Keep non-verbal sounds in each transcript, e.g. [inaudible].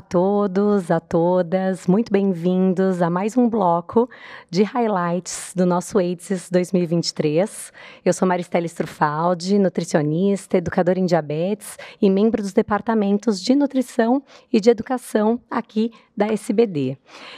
a todos, a todas, muito bem-vindos a mais um bloco de highlights do nosso AIDS 2023. Eu sou Maristela Strufaldi, nutricionista, educadora em diabetes e membro dos departamentos de nutrição e de educação aqui da SBD.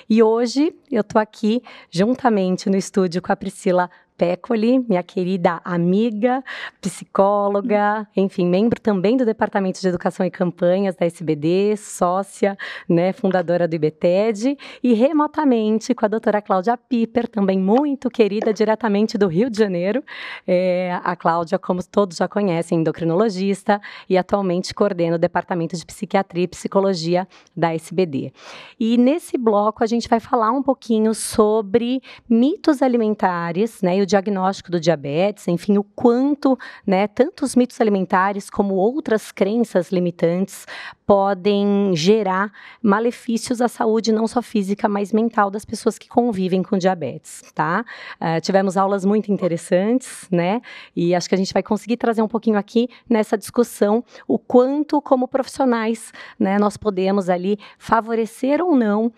E hoje eu estou aqui juntamente no estúdio com a Priscila Pecoli, minha querida amiga, psicóloga, enfim, membro também do Departamento de Educação e Campanhas da SBD, sócia, né, fundadora do IBTED, e remotamente com a doutora Cláudia Piper, também muito querida, diretamente do Rio de Janeiro. É, a Cláudia, como todos já conhecem, endocrinologista e atualmente coordena o Departamento de Psiquiatria e Psicologia da SBD. E nesse bloco a gente vai falar um pouquinho sobre mitos alimentares, né, e o diagnóstico do diabetes, enfim, o quanto, né, tanto os mitos alimentares como outras crenças limitantes podem gerar malefícios à saúde não só física, mas mental das pessoas que convivem com diabetes, tá? Uh, tivemos aulas muito interessantes, né? E acho que a gente vai conseguir trazer um pouquinho aqui nessa discussão o quanto, como profissionais, né, nós podemos ali favorecer ou não, uh,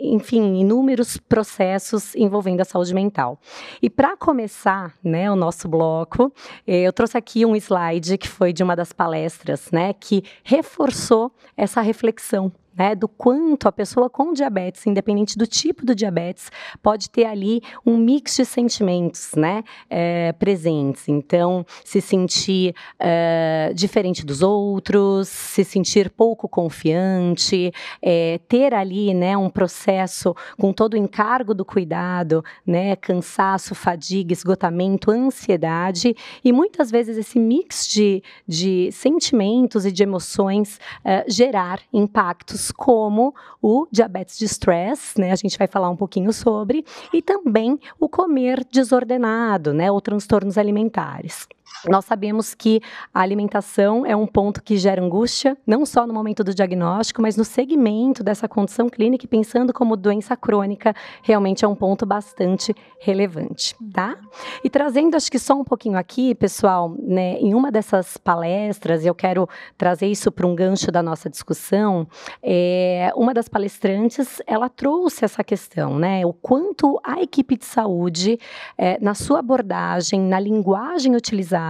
enfim, inúmeros processos envolvendo a saúde mental. E para começar, né, o nosso bloco, eh, eu trouxe aqui um slide que foi de uma das palestras, né, que reforçou essa reflexão né, do quanto a pessoa com diabetes, independente do tipo do diabetes, pode ter ali um mix de sentimentos, né, é, presentes. Então, se sentir é, diferente dos outros, se sentir pouco confiante, é, ter ali, né, um processo com todo o encargo do cuidado, né, cansaço, fadiga, esgotamento, ansiedade e muitas vezes esse mix de, de sentimentos e de emoções gerar impactos como o diabetes de stress, né? A gente vai falar um pouquinho sobre, e também o comer desordenado, né? Ou transtornos alimentares. Nós sabemos que a alimentação é um ponto que gera angústia, não só no momento do diagnóstico, mas no segmento dessa condição clínica e pensando como doença crônica, realmente é um ponto bastante relevante, tá? E trazendo, acho que só um pouquinho aqui, pessoal, né, em uma dessas palestras, eu quero trazer isso para um gancho da nossa discussão, é, uma das palestrantes, ela trouxe essa questão, né, o quanto a equipe de saúde, é, na sua abordagem, na linguagem utilizada,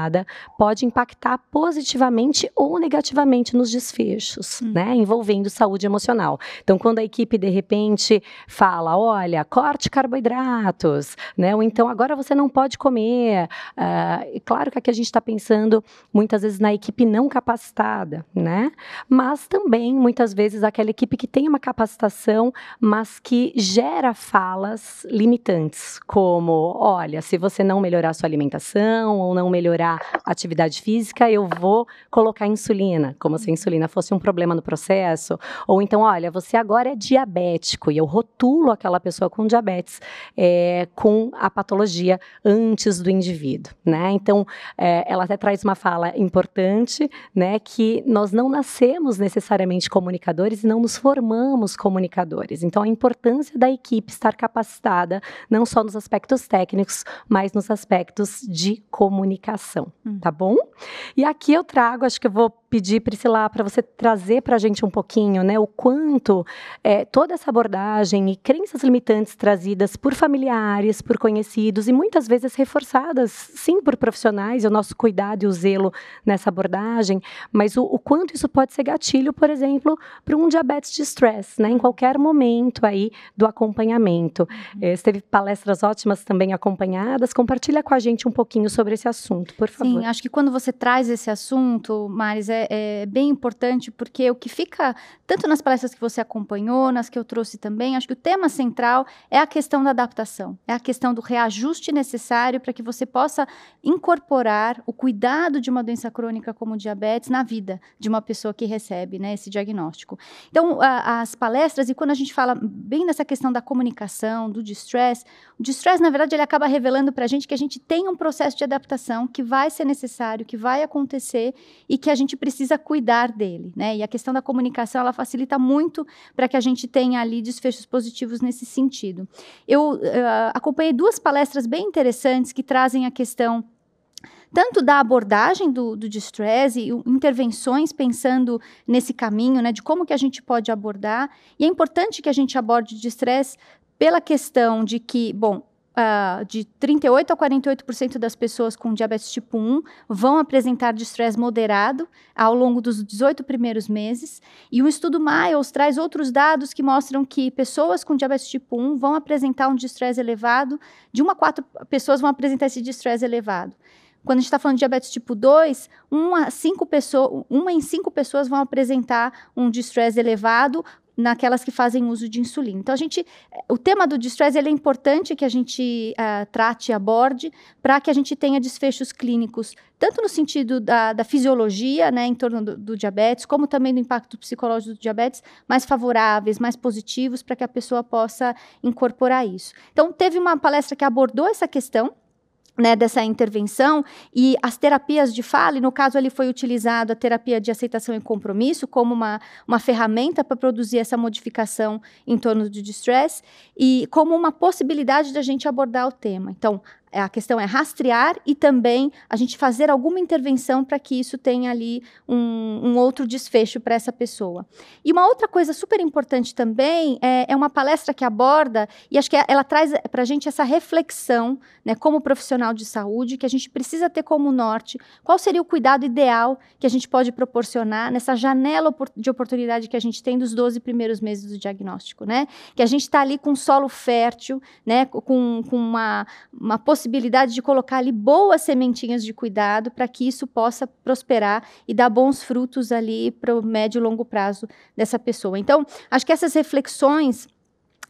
pode impactar positivamente ou negativamente nos desfechos, hum. né, envolvendo saúde emocional. Então, quando a equipe de repente fala, olha, corte carboidratos, né, ou então agora você não pode comer. Uh, claro que aqui a gente está pensando muitas vezes na equipe não capacitada, né, mas também muitas vezes aquela equipe que tem uma capacitação, mas que gera falas limitantes, como, olha, se você não melhorar a sua alimentação ou não melhorar atividade física, eu vou colocar insulina, como se a insulina fosse um problema no processo. Ou então, olha, você agora é diabético e eu rotulo aquela pessoa com diabetes é, com a patologia antes do indivíduo, né? Então, é, ela até traz uma fala importante, né? Que nós não nascemos necessariamente comunicadores e não nos formamos comunicadores. Então, a importância da equipe estar capacitada, não só nos aspectos técnicos, mas nos aspectos de comunicação hum. tá bom? E aqui eu trago, acho que eu vou pedir, Priscila, para você trazer para a gente um pouquinho, né, o quanto é, toda essa abordagem e crenças limitantes trazidas por familiares, por conhecidos e muitas vezes reforçadas, sim, por profissionais, o nosso cuidado e o zelo nessa abordagem, mas o, o quanto isso pode ser gatilho, por exemplo, para um diabetes de stress, né, em qualquer momento aí do acompanhamento. Uhum. É, teve palestras ótimas também acompanhadas. Compartilha com a gente um pouquinho sobre esse assunto, por favor. Sim, acho que quando você traz esse assunto, Maris, é, é, bem importante, porque o que fica, tanto nas palestras que você acompanhou, nas que eu trouxe também, acho que o tema central é a questão da adaptação, é a questão do reajuste necessário para que você possa incorporar o cuidado de uma doença crônica como diabetes na vida de uma pessoa que recebe né, esse diagnóstico. Então, a, as palestras, e quando a gente fala bem dessa questão da comunicação, do distress, o distress, na verdade, ele acaba revelando para a gente que a gente tem um processo de adaptação que vai ser necessário, que vai acontecer e que a gente precisa cuidar dele, né? E a questão da comunicação, ela facilita muito para que a gente tenha ali desfechos positivos nesse sentido. Eu uh, acompanhei duas palestras bem interessantes que trazem a questão tanto da abordagem do, do distress e intervenções pensando nesse caminho, né, de como que a gente pode abordar. E é importante que a gente aborde o distress pela questão de que, bom, uh, de 38% a 48% das pessoas com diabetes tipo 1 vão apresentar distress moderado ao longo dos 18 primeiros meses. E o estudo Miles traz outros dados que mostram que pessoas com diabetes tipo 1 vão apresentar um distress elevado, de uma a quatro pessoas vão apresentar esse distress elevado. Quando a gente está falando de diabetes tipo 2, uma, cinco pessoa, uma em cinco pessoas vão apresentar um distress elevado, naquelas que fazem uso de insulina. Então, a gente, o tema do distress ele é importante que a gente uh, trate e aborde para que a gente tenha desfechos clínicos, tanto no sentido da, da fisiologia, né, em torno do, do, diabetes, como também do impacto psicológico do diabetes, mais favoráveis, mais positivos, para que a pessoa possa incorporar isso. Então, teve uma palestra que abordou essa questão, né, dessa intervenção e as terapias de fala, e no caso ali foi utilizado a terapia de aceitação e compromisso como uma, uma ferramenta para produzir essa modificação em torno do distress e como uma possibilidade da gente abordar o tema. Então, a questão é rastrear e também a gente fazer alguma intervenção para que isso tenha ali um, um outro desfecho para essa pessoa. E uma outra coisa super importante também é, é uma palestra que aborda, e acho que ela traz para a gente essa reflexão, né, como profissional de saúde, que a gente precisa ter como norte, qual seria o cuidado ideal que a gente pode proporcionar nessa janela de oportunidade que a gente tem dos 12 primeiros meses do diagnóstico, né? Que a gente está ali com solo fértil, né, com, com uma, uma possibilidade possibilidade de colocar ali boas sementinhas de cuidado para que isso possa prosperar e dar bons frutos ali para o médio e longo prazo dessa pessoa. Então, acho que essas reflexões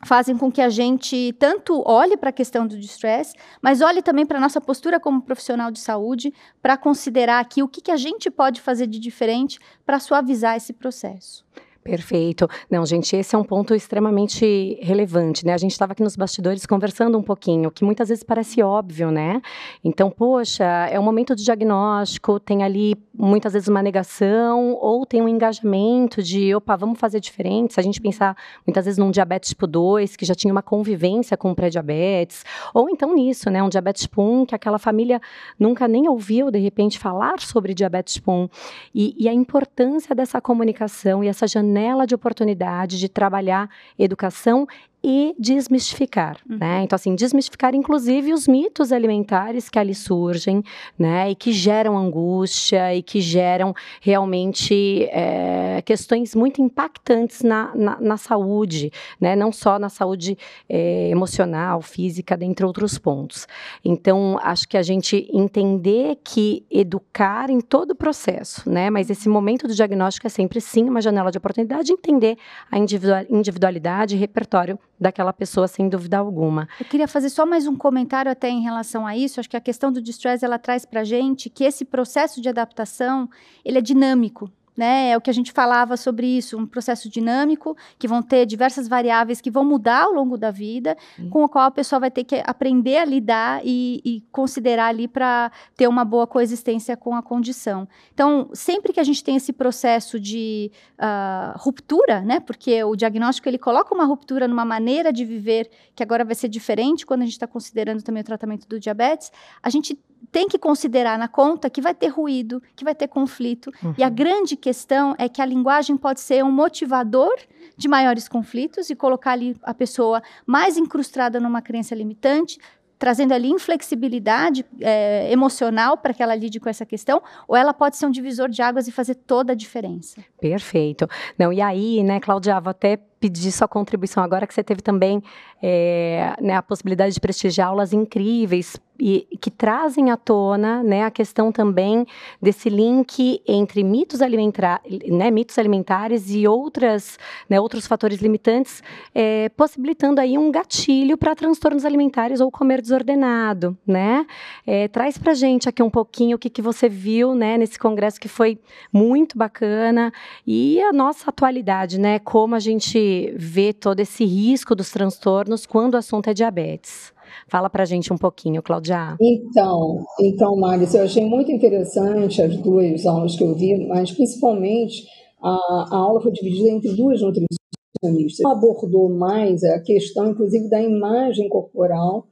fazem com que a gente tanto olhe para a questão do distress, mas olhe também para a nossa postura como profissional de saúde, para considerar aqui o que, que a gente pode fazer de diferente para suavizar esse processo. Perfeito. Não, gente, esse é um ponto extremamente relevante, né? A gente estava aqui nos bastidores conversando um pouquinho, que muitas vezes parece óbvio, né? Então, poxa, é um momento de diagnóstico, tem ali muitas vezes uma negação ou tem um engajamento de, opa, vamos fazer diferente. Se a gente pensar muitas vezes num diabetes tipo 2, que já tinha uma convivência com o pré-diabetes, ou então nisso, né? Um diabetes tipo 1, que aquela família nunca nem ouviu, de repente, falar sobre diabetes tipo 1. E, e a importância dessa comunicação e essa janela janela de oportunidade de trabalhar educação e desmistificar, uhum. né? Então, assim, desmistificar inclusive os mitos alimentares que ali surgem, né? E que geram angústia e que geram realmente é, questões muito impactantes na, na, na, saúde, né? Não só na saúde é, emocional, física, dentre outros pontos. Então, acho que a gente entender que educar em todo o processo, né? Mas esse momento do diagnóstico é sempre sim uma janela de oportunidade de entender a individualidade e repertório daquela pessoa, sem dúvida alguma. Eu queria fazer só mais um comentário até em relação a isso. Acho que a questão do distress, ela traz para gente que esse processo de adaptação, ele é dinâmico né? É o que a gente falava sobre isso, um processo dinâmico, que vão ter diversas variáveis que vão mudar ao longo da vida, uhum. com o qual a pessoa vai ter que aprender a lidar e, e considerar ali para ter uma boa coexistência com a condição. Então, sempre que a gente tem esse processo de uh, ruptura, né? Porque o diagnóstico ele coloca uma ruptura numa maneira de viver que agora vai ser diferente quando a gente está considerando também o tratamento do diabetes, a gente tem que considerar na conta que vai ter ruído, que vai ter conflito. Uhum. E a uhum. grande questão é que a linguagem pode ser um motivador de maiores conflitos e colocar ali a pessoa mais incrustada numa crença limitante, trazendo ali inflexibilidade é, emocional para que ela lide com essa questão, ou ela pode ser um divisor de águas e fazer toda a diferença. Perfeito. Não, e aí, né, Claudia, vou até pedir sua contribuição agora que você teve também é, né, a possibilidade de prestigiar aulas incríveis e que trazem à tona né, a questão também desse link entre mitos, alimentar, né, mitos alimentares e outras, né, outros fatores limitantes, é, possibilitando aí um gatilho para transtornos alimentares ou comer desordenado, né? É, traz para gente aqui um pouquinho o que, que você viu, né, nesse congresso que foi muito bacana e a nossa atualidade, né, como a gente vê todo esse risco dos transtornos quando o assunto é diabetes. Fala para a gente um pouquinho, Claudia. Então, então, Maris, eu achei muito interessante as duas aulas que eu vi, mas principalmente a, a aula foi dividida entre duas nutricionistas. Ela abordou mais a questão, inclusive, da imagem corporal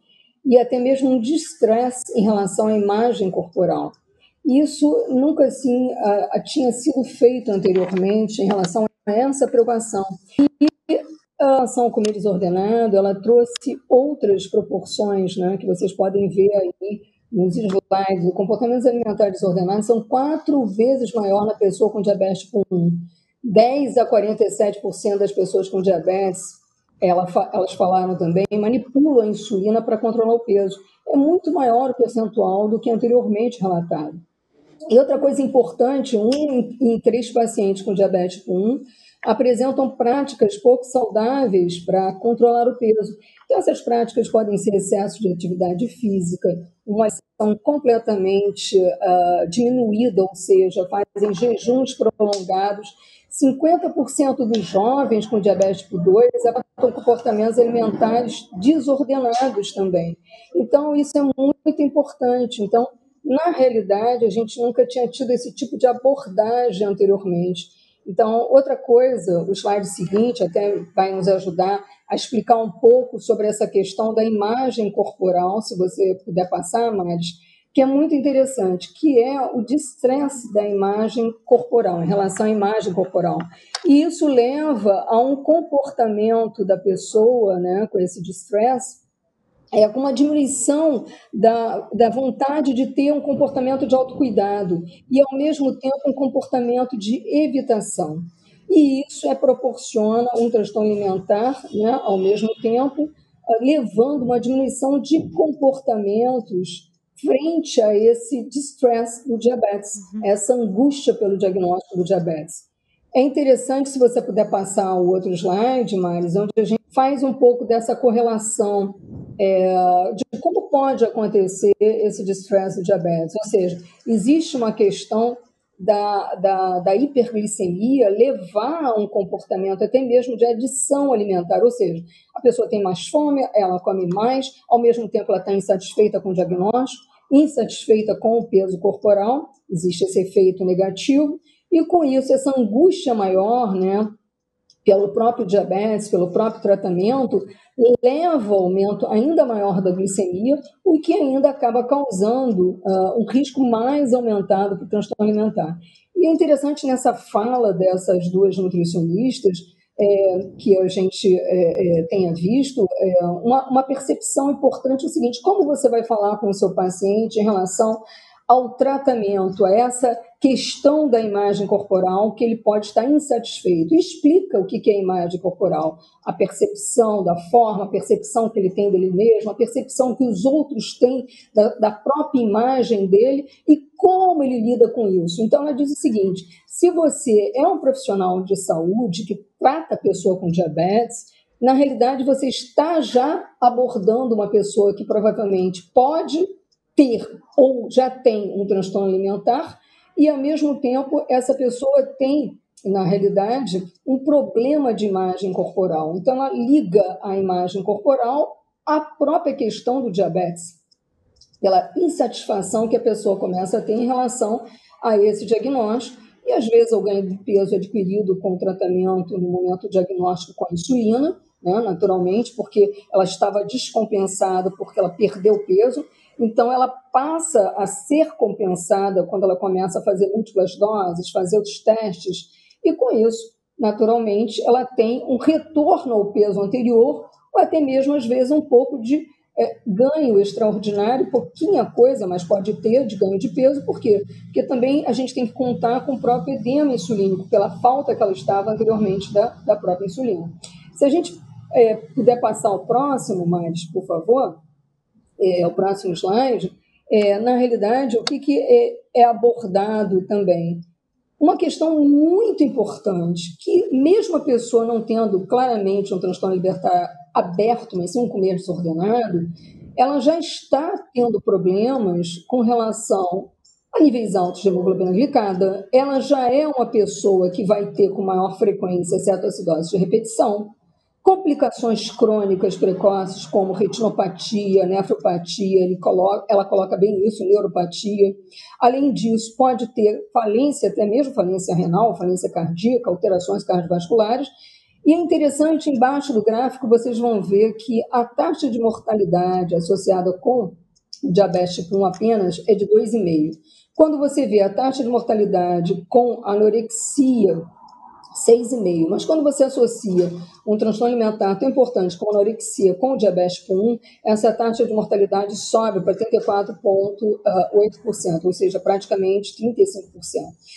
e até mesmo um distress em relação à imagem corporal. Isso nunca assim tinha sido feito anteriormente em relação a essa preocupação. E a relação com o desordenado, ela trouxe outras proporções, né, que vocês podem ver aí nos slides. O comportamento alimentar desordenado são quatro vezes maior na pessoa com diabetes tipo 1. 10 a 47% das pessoas com diabetes, elas falaram também, manipulam a insulina para controlar o peso. É muito maior o percentual do que anteriormente relatado. E outra coisa importante, um em três pacientes com diabetes tipo 1 apresentam práticas pouco saudáveis para controlar o peso. Então, essas práticas podem ser excesso de atividade física, uma ação completamente uh, diminuída, ou seja, fazem jejuns prolongados. 50% dos jovens com diabetes tipo 2 apresentam comportamentos alimentares desordenados também. Então, isso é muito importante. Então, na realidade, a gente nunca tinha tido esse tipo de abordagem anteriormente. Então, outra coisa, o slide seguinte até vai nos ajudar a explicar um pouco sobre essa questão da imagem corporal, se você puder passar, Maris, que é muito interessante, que é o distress da imagem corporal, em relação à imagem corporal. E isso leva a um comportamento da pessoa, né, com esse distress, é, com uma diminuição da, da vontade de ter um comportamento de autocuidado e, ao mesmo tempo, um comportamento de evitação. E isso é, proporciona um transtorno alimentar, né, ao mesmo tempo, levando uma diminuição de comportamentos frente a esse distress do diabetes, uhum. essa angústia pelo diagnóstico do diabetes. É interessante, se você puder passar o outro slide, Maris, onde a gente faz um pouco dessa correlação é, de como pode acontecer esse distress do diabetes. Ou seja, existe uma questão da, da, da, hiperglicemia levar a um comportamento até mesmo de adição alimentar, ou seja, a pessoa tem mais fome, ela come mais, ao mesmo tempo ela está insatisfeita com o diagnóstico, insatisfeita com o peso corporal, existe esse efeito negativo, e com isso, essa angústia maior, né, pelo próprio diabetes, pelo próprio tratamento, leva ao aumento ainda maior da glicemia, o que ainda acaba causando uh, um risco mais aumentado para o transtorno alimentar. E é interessante nessa fala dessas duas nutricionistas, é, que a gente é, é, tenha visto, é, uma, uma percepção importante é o seguinte: como você vai falar com o seu paciente em relação ao tratamento, a essa questão da imagem corporal que ele pode estar insatisfeito. explica o que é imagem corporal, a percepção da forma, a percepção que ele tem dele mesmo, a percepção que os outros têm da, da própria imagem dele e como ele lida com isso. Então, ela diz o seguinte: se você é um profissional de saúde que trata a pessoa com diabetes, na realidade você está já abordando uma pessoa que provavelmente pode ter ou já tem um transtorno alimentar e, ao mesmo tempo, essa pessoa tem, na realidade, um problema de imagem corporal. Então, ela liga a imagem corporal à própria questão do diabetes, pela insatisfação que a pessoa começa a ter em relação a esse diagnóstico. E, às vezes, o ganho de peso adquirido com o tratamento no momento diagnóstico com a insulina, né, naturalmente, porque ela estava descompensada, porque ela perdeu peso, então, ela passa a ser compensada quando ela começa a fazer múltiplas doses, fazer outros testes, e com isso, naturalmente, ela tem um retorno ao peso anterior, ou até mesmo, às vezes, um pouco de é, ganho extraordinário, pouquinha coisa, mas pode ter de ganho de peso, por quê? Porque também a gente tem que contar com o próprio edema insulínico, pela falta que ela estava anteriormente da, da própria insulina. Se a gente é, puder passar o próximo, mais, por favor é, o próximo slide, é, na realidade, o que, que é, é abordado também? Uma questão muito importante, que mesmo a pessoa não tendo claramente um transtorno alimentar aberto, mas sim um comer desordenado, ela já está tendo problemas com relação a níveis altos de hemoglobina glicada, ela já é uma pessoa que vai ter com maior frequência cetoacidose de repetição, Complicações crônicas precoces, como retinopatia, nefropatia, coloca, ela coloca bem isso, neuropatia. Além disso, pode ter falência, até mesmo falência renal, falência cardíaca, alterações cardiovasculares. E é interessante, embaixo do gráfico, vocês vão ver que a taxa de mortalidade associada com diabetes tipo 1 apenas é de 2,5. Quando você vê a taxa de mortalidade com anorexia, 6,5. Mas quando você associa um transtorno alimentar tão importante como a anorexia com o diabetes tipo 1, essa taxa de mortalidade sobe para 34,8%, ou seja, praticamente 35%.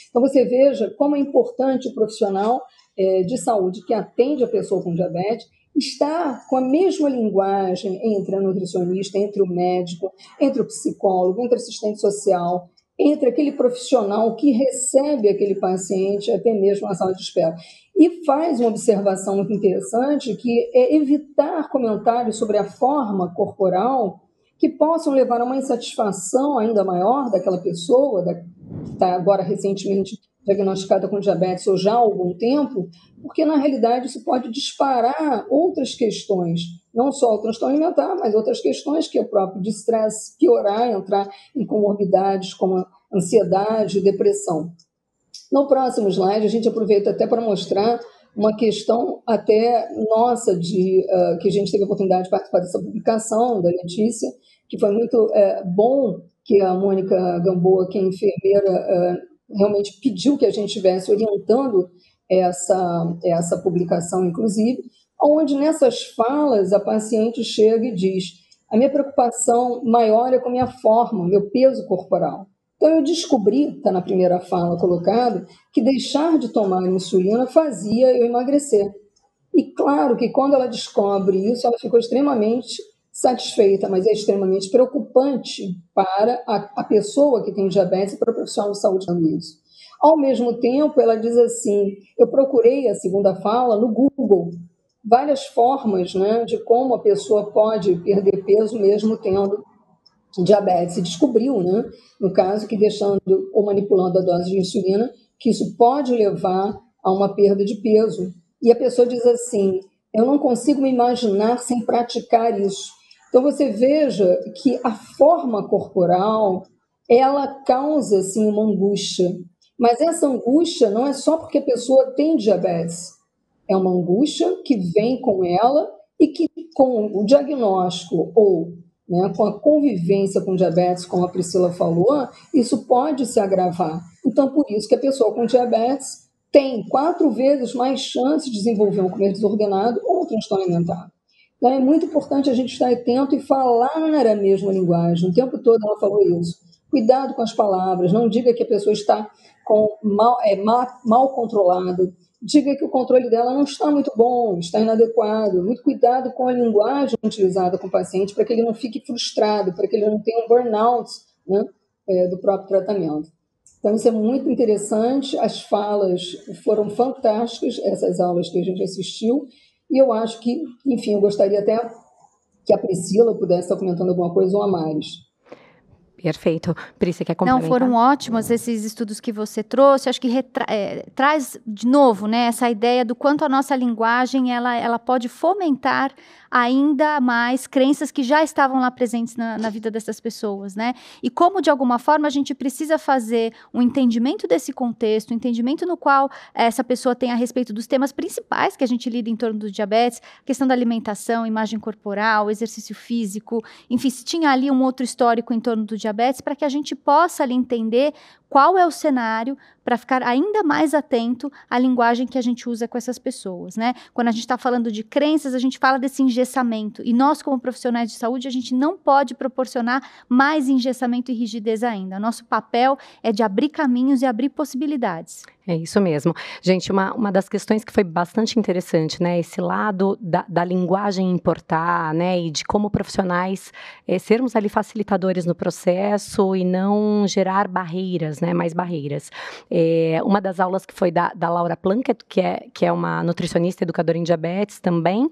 Então você veja como é importante o profissional é, de saúde que atende a pessoa com diabetes estar com a mesma linguagem entre a nutricionista, entre o médico, entre o psicólogo, entre o assistente social, entre aquele profissional que recebe aquele paciente até mesmo na sala de espera. E faz uma observação muito interessante que é evitar comentários sobre a forma corporal que possam levar a uma insatisfação ainda maior daquela pessoa, da, que está agora recentemente diagnosticada com diabetes ou já há algum tempo, porque na realidade isso pode disparar outras questões, não só o transtorno alimentar, mas outras questões que é o próprio de estresse piorar, entrar em comorbidades como ansiedade depressão. No próximo slide, a gente aproveita até para mostrar uma questão até nossa, de uh, que a gente teve a oportunidade de participar dessa publicação da Letícia, que foi muito uh, bom que a Mônica Gamboa, que é enfermeira, uh, realmente pediu que a gente estivesse orientando essa, essa publicação, inclusive, onde nessas falas a paciente chega e diz: a minha preocupação maior é com minha forma, meu peso corporal. Então eu descobri, está na primeira fala colocado, que deixar de tomar insulina fazia eu emagrecer. E claro que quando ela descobre isso, ela ficou extremamente satisfeita, mas é extremamente preocupante para a, a pessoa que tem diabetes e para o profissional de saúde dando isso. Ao mesmo tempo, ela diz assim: eu procurei a segunda fala no Google, várias formas né, de como a pessoa pode perder peso mesmo tendo diabetes. E descobriu, né, no caso, que deixando ou manipulando a dose de insulina, que isso pode levar a uma perda de peso. E a pessoa diz assim: eu não consigo me imaginar sem praticar isso. Então você veja que a forma corporal ela causa assim uma angústia. Mas essa angústia não é só porque a pessoa tem diabetes. É uma angústia que vem com ela e que, com o diagnóstico ou né, com a convivência com diabetes, como a Priscila falou, isso pode se agravar. Então, por isso que a pessoa com diabetes tem quatro vezes mais chance de desenvolver um comer desordenado ou um transtorno alimentar. Então, é muito importante a gente estar atento e falar a mesma linguagem. O tempo todo ela falou isso. Cuidado com as palavras, não diga que a pessoa está com mal, é, mal, mal controlado, diga que o controle dela não está muito bom, está inadequado. Muito cuidado com a linguagem utilizada com o paciente para que ele não fique frustrado, para que ele não tenha um burnout né, é, do próprio tratamento. Então, isso é muito interessante. As falas foram fantásticas, essas aulas que a gente assistiu. E eu acho que, enfim, eu gostaria até que a Priscila pudesse estar comentando alguma coisa ou a Maris. Perfeito. Pri, você quer complementar? Não, foram ótimos esses estudos que você trouxe. Acho que é, traz de novo, né, essa ideia do quanto a nossa linguagem ela, ela pode fomentar ainda mais crenças que já estavam lá presentes na, na, vida dessas pessoas, né? E como, de alguma forma, a gente precisa fazer um entendimento desse contexto, um entendimento no qual essa pessoa tem a respeito dos temas principais que a gente lida em torno do diabetes, questão da alimentação, imagem corporal, exercício físico, enfim, se tinha ali um outro histórico em torno do diabetes, para que a gente possa ali entender qual é o cenário para ficar ainda mais atento à linguagem que a gente usa com essas pessoas, né? Quando a gente está falando de crenças, a gente fala desse engessamento. E nós, como profissionais de saúde, a gente não pode proporcionar mais engessamento e rigidez ainda. Nosso papel é de abrir caminhos e abrir possibilidades. É isso mesmo. Gente, uma, uma das questões que foi bastante interessante, né? Esse lado da, da linguagem importar, né? E de como profissionais é, sermos ali facilitadores no processo e não gerar barreiras, né? Mais barreiras. É, uma das aulas que foi da, da Laura Plunkett, que é, que é uma nutricionista educadora em diabetes também,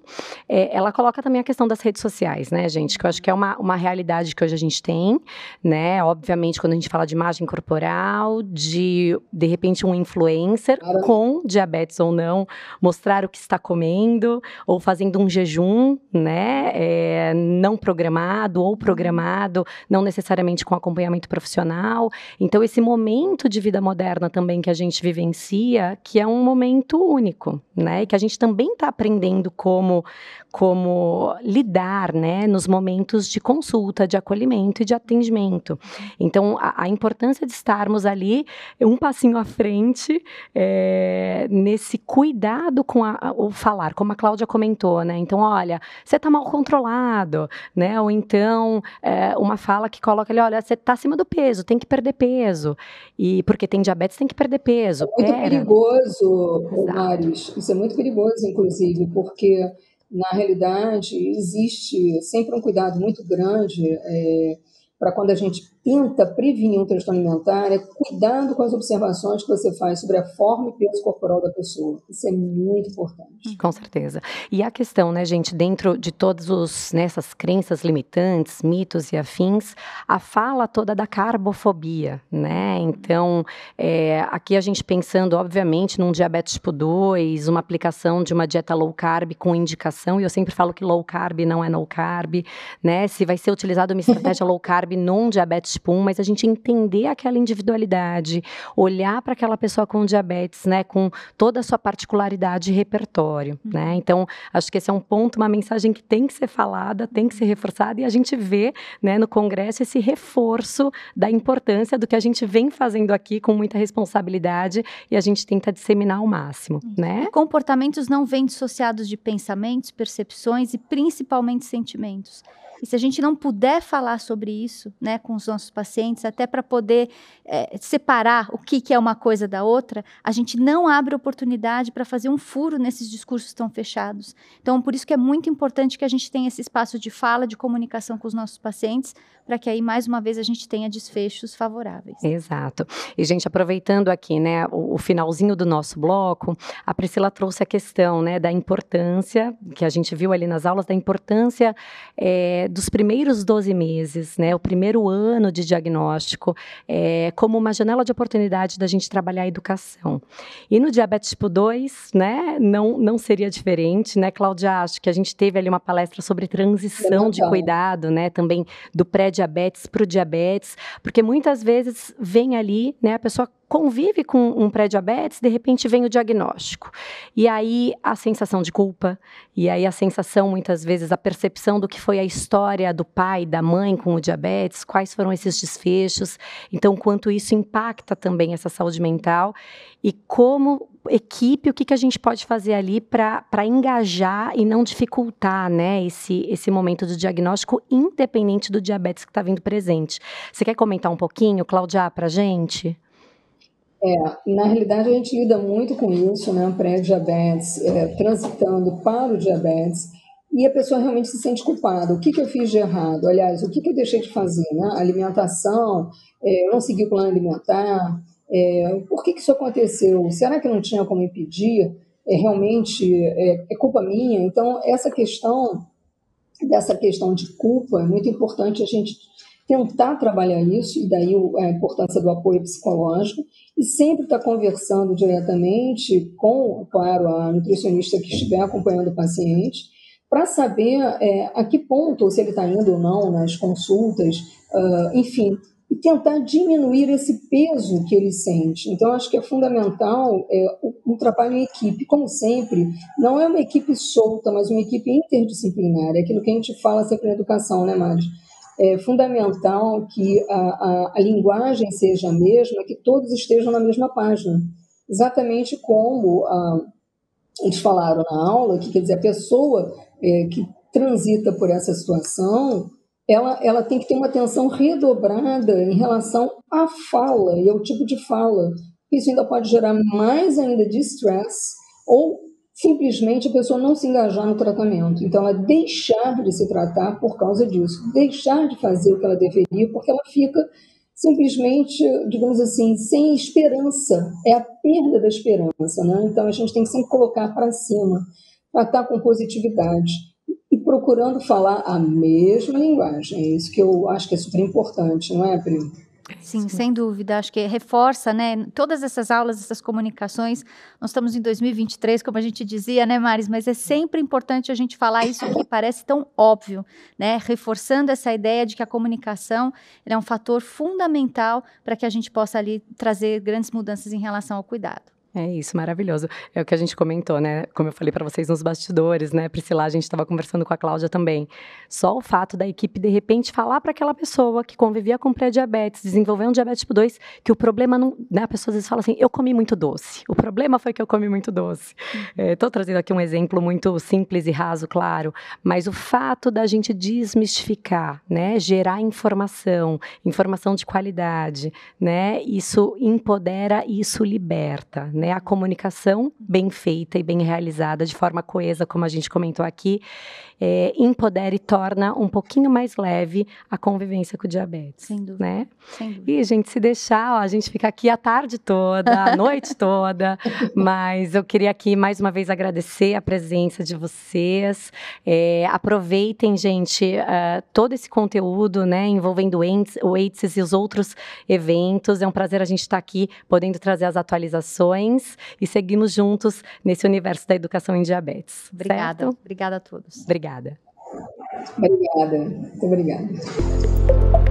é, ela coloca também a questão das redes sociais, né, gente? Que eu acho que é uma, uma realidade que hoje a gente tem, né? Obviamente, quando a gente fala de imagem corporal, de, de repente, um influencer influencer com diabetes ou não, mostrar o que está comendo ou fazendo um jejum, né, é, não programado ou programado, não necessariamente com acompanhamento profissional. Então esse momento de vida moderna também que a gente vivencia, que é um momento único, né, que a gente também está aprendendo como como lidar, né, nos momentos de consulta, de acolhimento e de atendimento. Então, a, a importância de estarmos ali um passinho à frente é, nesse cuidado com a, o falar, como a Cláudia comentou, né? Então, olha, você está mal controlado, né? Ou então, é, uma fala que coloca ali, olha, você está acima do peso, tem que perder peso. E porque tem diabetes, tem que perder peso. É muito Pera. perigoso, Maris. Isso é muito perigoso, inclusive, porque na realidade, existe sempre um cuidado muito grande é, para quando a gente tenta prevenir um transtorno alimentar é cuidado com as observações que você faz sobre a forma e peso corporal da pessoa. Isso é muito importante. Com certeza. E a questão, né, gente, dentro de todas né, crenças limitantes, mitos e afins, a fala toda da carbofobia, né? Então, é, aqui a gente pensando, obviamente, num diabetes tipo 2, uma aplicação de uma dieta low carb com indicação, e eu sempre falo que low carb não é no carb, né? Se vai ser utilizada uma estratégia low carb num diabetes tipo 1, mas a gente entender aquela individualidade, olhar para aquela pessoa com diabetes, né, com toda a sua particularidade e repertório, uhum. né? Então, acho que esse é um ponto, uma mensagem que tem que ser falada, tem que ser reforçada e a gente vê, né, no congresso esse reforço da importância do que a gente vem fazendo aqui com muita responsabilidade e a gente tenta disseminar ao máximo, uhum. né? Comportamentos não vêm dissociados de pensamentos, percepções e principalmente sentimentos. E se a gente não puder falar sobre isso, né, com os nossos pacientes, até para poder é, separar o que, que é uma coisa da outra, a gente não abre oportunidade para fazer um furo nesses discursos tão fechados. Então, por isso que é muito importante que a gente tenha esse espaço de fala, de comunicação com os nossos pacientes, para que aí, mais uma vez, a gente tenha desfechos favoráveis. Exato. E, gente, aproveitando aqui, né, o, o finalzinho do nosso bloco, a Priscila trouxe a questão, né, da importância, que a gente viu ali nas aulas, da importância é, dos primeiros 12 meses, né, o primeiro ano de diagnóstico, é, como uma janela de oportunidade da gente trabalhar a educação. E no diabetes tipo 2, né, não, não seria diferente, né, Cláudia? Acho que a gente teve ali uma palestra sobre transição de cuidado, né, também do pré-diabetes para o diabetes, porque muitas vezes vem ali, né, a pessoa convive com um pré-diabetes, de repente vem o diagnóstico. E aí a sensação de culpa, e aí a sensação, muitas vezes, a percepção do que foi a história do pai, da mãe com o diabetes, quais foram esses desfechos, então quanto isso impacta também essa saúde mental e como equipe, o que, que a gente pode fazer ali para engajar e não dificultar né, esse, esse momento do diagnóstico, independente do diabetes que está vindo presente. Você quer comentar um pouquinho, Claudia, para a gente? É, na realidade, a gente lida muito com isso, né? Pré-diabetes, é, transitando para o diabetes, e a pessoa realmente se sente culpada. O que, que eu fiz de errado? Aliás, o que, que eu deixei de fazer? Né? Alimentação, é, eu não segui o plano alimentar, é, por que, que isso aconteceu? Será que não tinha como impedir? É, realmente é, é culpa minha? Então, essa questão, dessa questão de culpa, é muito importante a gente tentar trabalhar isso, e daí a importância do apoio psicológico, e sempre estar tá conversando diretamente com, claro, a nutricionista que estiver acompanhando o paciente, para saber é, a que ponto, se ele está indo ou não nas consultas, uh, enfim, e tentar diminuir esse peso que ele sente. Então, acho que é fundamental é, um trabalho em equipe. Como sempre, não é uma equipe solta, mas uma equipe interdisciplinar. É aquilo que a gente fala sempre na educação, né, Mari? É fundamental que a, a, a, linguagem seja a mesma, que todos estejam na mesma página. Exatamente como a, ah, eles falaram na aula, que quer dizer, a pessoa é, que transita por essa situação, ela, ela tem que ter uma atenção redobrada em relação à fala e ao tipo de fala. Isso ainda pode gerar mais ainda de estresse ou simplesmente a pessoa não se engajar no tratamento. Então, ela deixar de se tratar por causa disso, deixar de fazer o que ela deveria, porque ela fica simplesmente, digamos assim, sem esperança. É a perda da esperança, né? Então, a gente tem que sempre colocar para cima, tratar com positividade e procurando falar a mesma linguagem. É isso que eu acho que é super importante, não é, Pri? Sim, sem dúvida. Acho que reforça, né? Todas essas aulas, essas comunicações. Nós estamos em 2023, como a gente dizia, né, Maris? Mas é sempre importante a gente falar isso que parece tão óbvio, né? Reforçando essa ideia de que a comunicação é um fator fundamental para que a gente possa ali trazer grandes mudanças em relação ao cuidado. É isso, maravilhoso. É o que a gente comentou, né? Como eu falei para vocês nos bastidores, né? Priscila, a gente estava conversando com a Cláudia também. Só o fato da equipe, de repente, falar para aquela pessoa que convivia com pré-diabetes, desenvolver um diabetes tipo 2, que o problema não. Né? A pessoa às vezes fala assim: eu comi muito doce. O problema foi que eu comi muito doce. Estou uhum. é, trazendo aqui um exemplo muito simples e raso, claro, mas o fato da gente desmistificar, né? Gerar informação, informação de qualidade, né? Isso empodera e isso liberta, né? Né? A comunicação bem feita e bem realizada, de forma coesa, como a gente comentou aqui, é, empodera e torna um pouquinho mais leve a convivência com o diabetes. Sem dúvida. Né? Sem dúvida. E, gente, se deixar, ó, a gente fica aqui a tarde toda, a noite toda, [laughs] mas eu queria aqui mais uma vez agradecer a presença de vocês. É, aproveitem, gente, uh, todo esse conteúdo, né, envolvendo o AIDS e os outros eventos. É um prazer a gente estar aqui podendo trazer as atualizações e seguimos juntos nesse universo da educação em diabetes. Obrigada. Certo? Obrigada a todos. Obrigada. Obrigada. Muito obrigada.